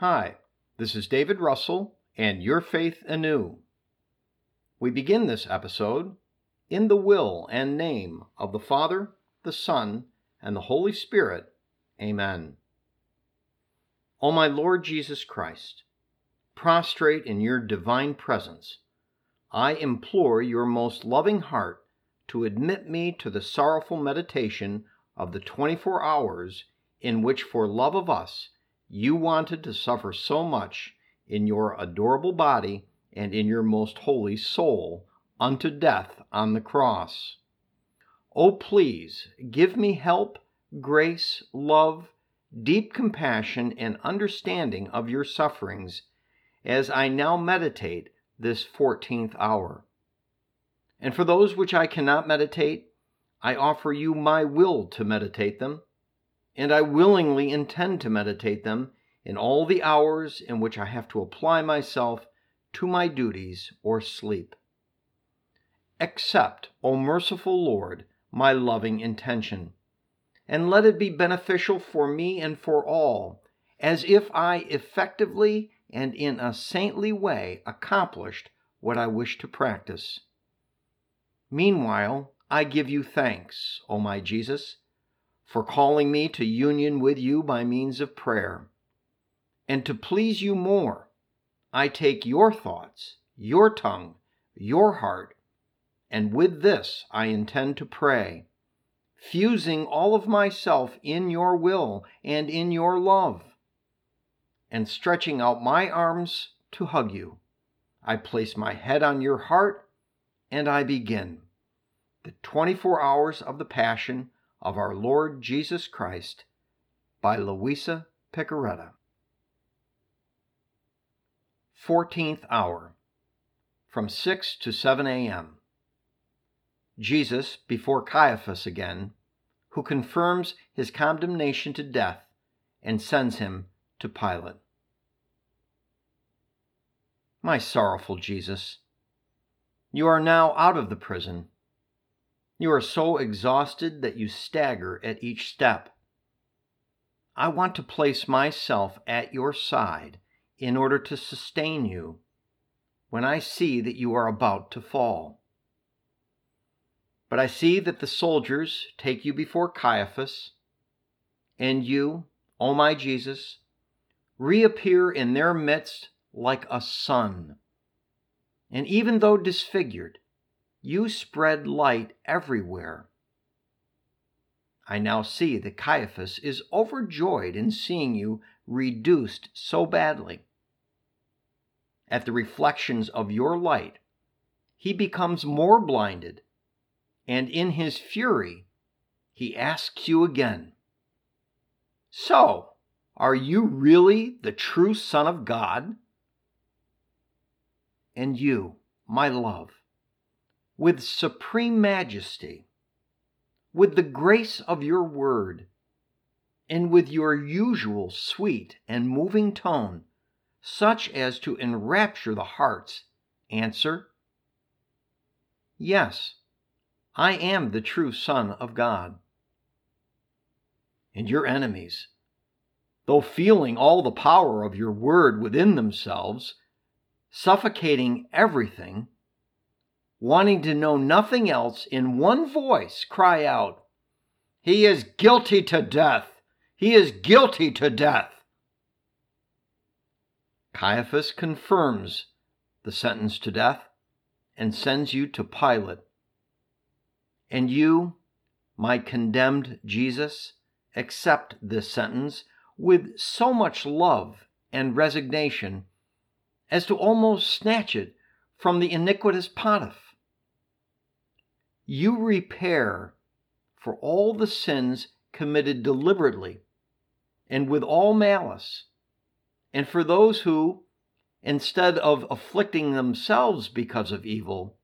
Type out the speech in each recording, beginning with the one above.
Hi, this is David Russell and Your Faith Anew. We begin this episode in the will and name of the Father, the Son, and the Holy Spirit. Amen. O my Lord Jesus Christ, prostrate in your divine presence, I implore your most loving heart to admit me to the sorrowful meditation of the 24 hours in which, for love of us, you wanted to suffer so much in your adorable body and in your most holy soul unto death on the cross. Oh, please give me help, grace, love, deep compassion, and understanding of your sufferings as I now meditate this 14th hour. And for those which I cannot meditate, I offer you my will to meditate them, and I willingly intend to meditate them in all the hours in which I have to apply myself to my duties or sleep. Accept, O merciful Lord, my loving intention, and let it be beneficial for me and for all, as if I effectively and in a saintly way accomplished what I wish to practice. Meanwhile, I give you thanks, O my Jesus, for calling me to union with you by means of prayer. And to please you more, I take your thoughts, your tongue, your heart, and with this I intend to pray, fusing all of myself in your will and in your love. And stretching out my arms to hug you, I place my head on your heart and I begin the 24 Hours of the Passion of Our Lord Jesus Christ by Luisa Piccarreta. 14th Hour from 6 to 7 a.m. Jesus before Caiaphas again, who confirms his condemnation to death and sends him to Pilate. My sorrowful Jesus, you are now out of the prison. You are so exhausted that you stagger at each step. I want to place myself at your side in order to sustain you when I see that you are about to fall. But I see that the soldiers take you before Caiaphas, and you, O my Jesus, reappear in their midst like a sun and even though disfigured, you spread light everywhere. I now see that Caiaphas is overjoyed in seeing you reduced so badly. At the reflections of your light, he becomes more blinded, and in his fury, he asks you again So, are you really the true Son of God? and you, my love, with supreme majesty, with the grace of your word, and with your usual sweet and moving tone, such as to enrapture the hearts, answer, Yes, I am the true Son of God. And your enemies, though feeling all the power of your word within themselves, suffocating everything, wanting to know nothing else, in one voice cry out, He is guilty to death! He is guilty to death! Caiaphas confirms the sentence to death and sends you to Pilate. And you, my condemned Jesus, accept this sentence with so much love and resignation as to almost snatch it from the iniquitous pontiff. You repair for all the sins committed deliberately and with all malice, and for those who, instead of afflicting themselves because of evil,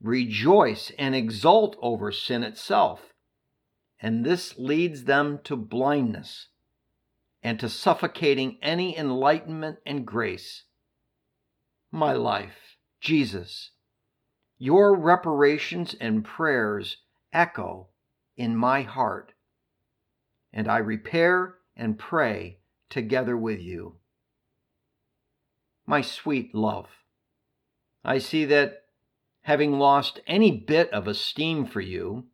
rejoice and exult over sin itself. And this leads them to blindness and to suffocating any enlightenment and grace. My life, Jesus, your reparations and prayers echo in my heart, and I repair and pray together with you. My sweet love, I see that having lost any bit of esteem for you,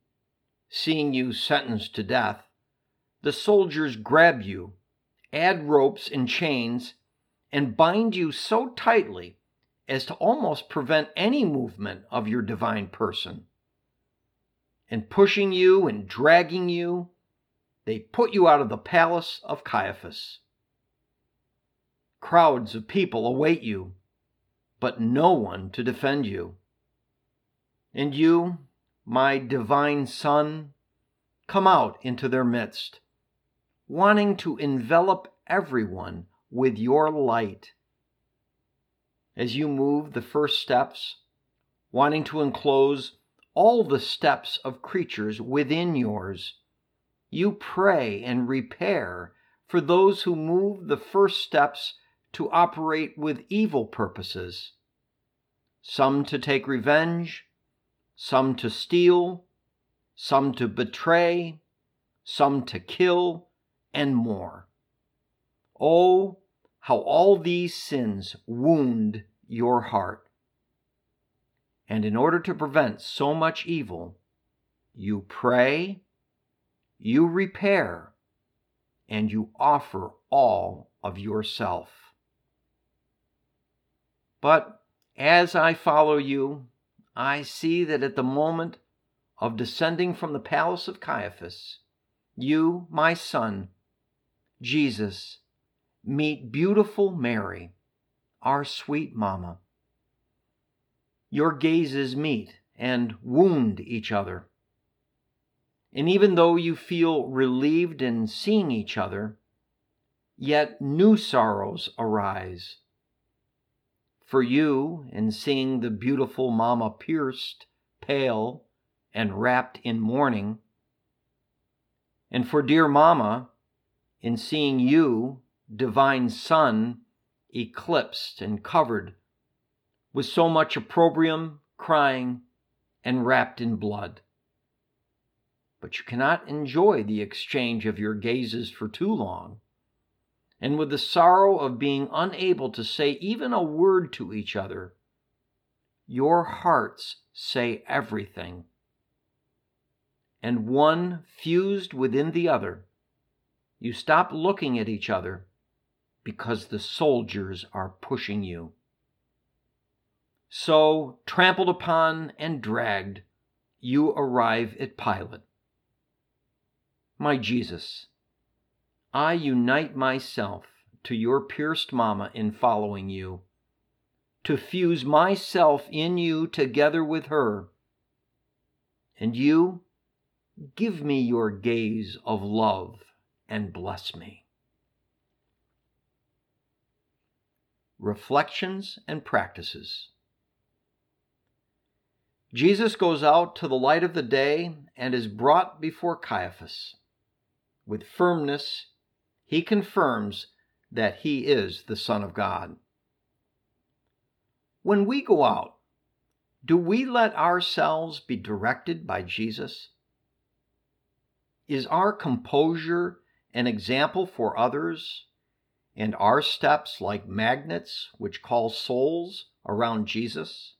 seeing you sentenced to death, the soldiers grab you, add ropes and chains, and bind you so tightly as to almost prevent any movement of your divine person. And pushing you and dragging you, they put you out of the palace of Caiaphas. Crowds of people await you, but no one to defend you. And you, my divine Son, come out into their midst, wanting to envelop everyone with your light. As you move the first steps, wanting to enclose all the steps of creatures within yours, you pray and repair for those who move the first steps to operate with evil purposes, some to take revenge some to steal, some to betray, some to kill, and more. Oh, how all these sins wound your heart. And in order to prevent so much evil, you pray, you repair, and you offer all of yourself. But as I follow you, I see that at the moment of descending from the palace of Caiaphas, you, my son, Jesus, meet beautiful Mary, our sweet mamma. Your gazes meet and wound each other. And even though you feel relieved in seeing each other, yet new sorrows arise for you in seeing the beautiful Mamma pierced, pale, and wrapped in mourning, and for dear Mamma in seeing you, divine Son, eclipsed and covered with so much opprobrium, crying, and wrapped in blood. But you cannot enjoy the exchange of your gazes for too long and with the sorrow of being unable to say even a word to each other, your hearts say everything. And one fused within the other, you stop looking at each other because the soldiers are pushing you. So, trampled upon and dragged, you arrive at Pilate. My Jesus, I unite myself to your pierced mamma in following you, to fuse myself in you together with her. And you, give me your gaze of love and bless me. Reflections and Practices Jesus goes out to the light of the day and is brought before Caiaphas. With firmness, he confirms that he is the Son of God. When we go out, do we let ourselves be directed by Jesus? Is our composure an example for others, and our steps like magnets which call souls around Jesus?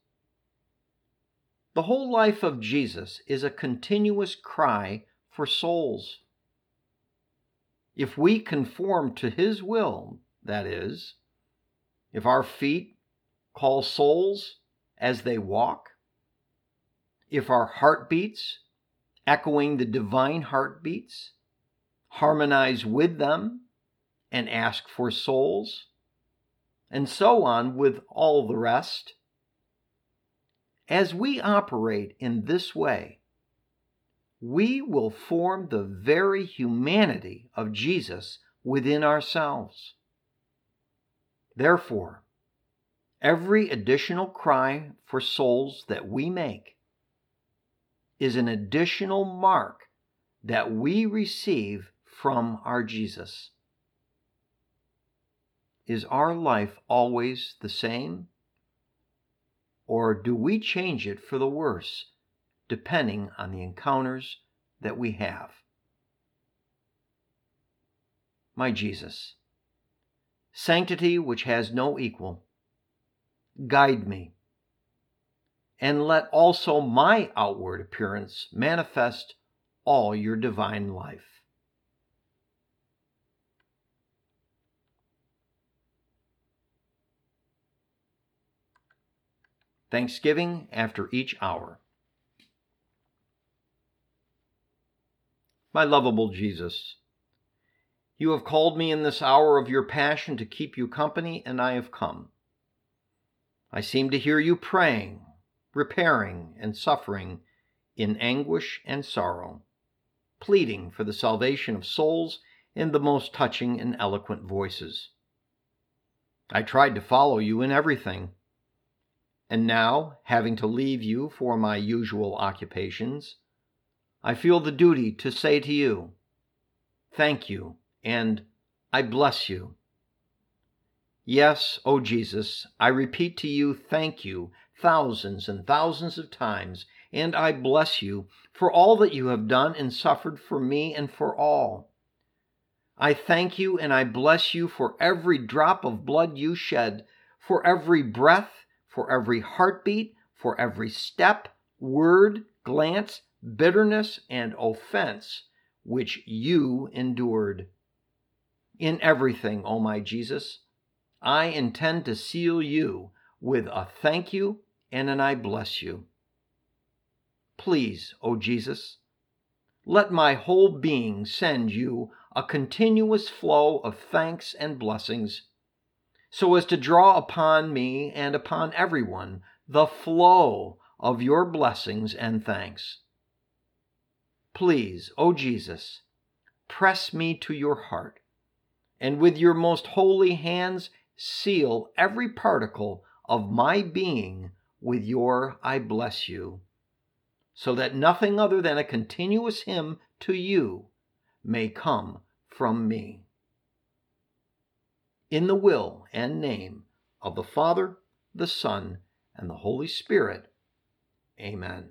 The whole life of Jesus is a continuous cry for souls. If we conform to his will, that is, if our feet call souls as they walk, if our heartbeats, echoing the divine heartbeats, harmonize with them and ask for souls, and so on with all the rest. As we operate in this way, we will form the very humanity of Jesus within ourselves. Therefore, every additional cry for souls that we make is an additional mark that we receive from our Jesus. Is our life always the same? Or do we change it for the worse, depending on the encounters that we have? My Jesus, sanctity which has no equal, guide me, and let also my outward appearance manifest all your divine life. Thanksgiving after each hour. My lovable Jesus, you have called me in this hour of your passion to keep you company, and I have come. I seem to hear you praying, repairing, and suffering in anguish and sorrow, pleading for the salvation of souls in the most touching and eloquent voices. I tried to follow you in everything and now, having to leave you for my usual occupations, I feel the duty to say to you, Thank you, and I bless you. Yes, O Jesus, I repeat to you, thank you, thousands and thousands of times, and I bless you for all that you have done and suffered for me and for all. I thank you and I bless you for every drop of blood you shed, for every breath for every heartbeat, for every step, word, glance, bitterness, and offense which you endured. In everything, O my Jesus, I intend to seal you with a thank you and an I bless you. Please, O Jesus, let my whole being send you a continuous flow of thanks and blessings so as to draw upon me and upon everyone the flow of your blessings and thanks. Please, O Jesus, press me to your heart, and with your most holy hands seal every particle of my being with your I bless you, so that nothing other than a continuous hymn to you may come from me in the will and name of the Father, the Son, and the Holy Spirit. Amen.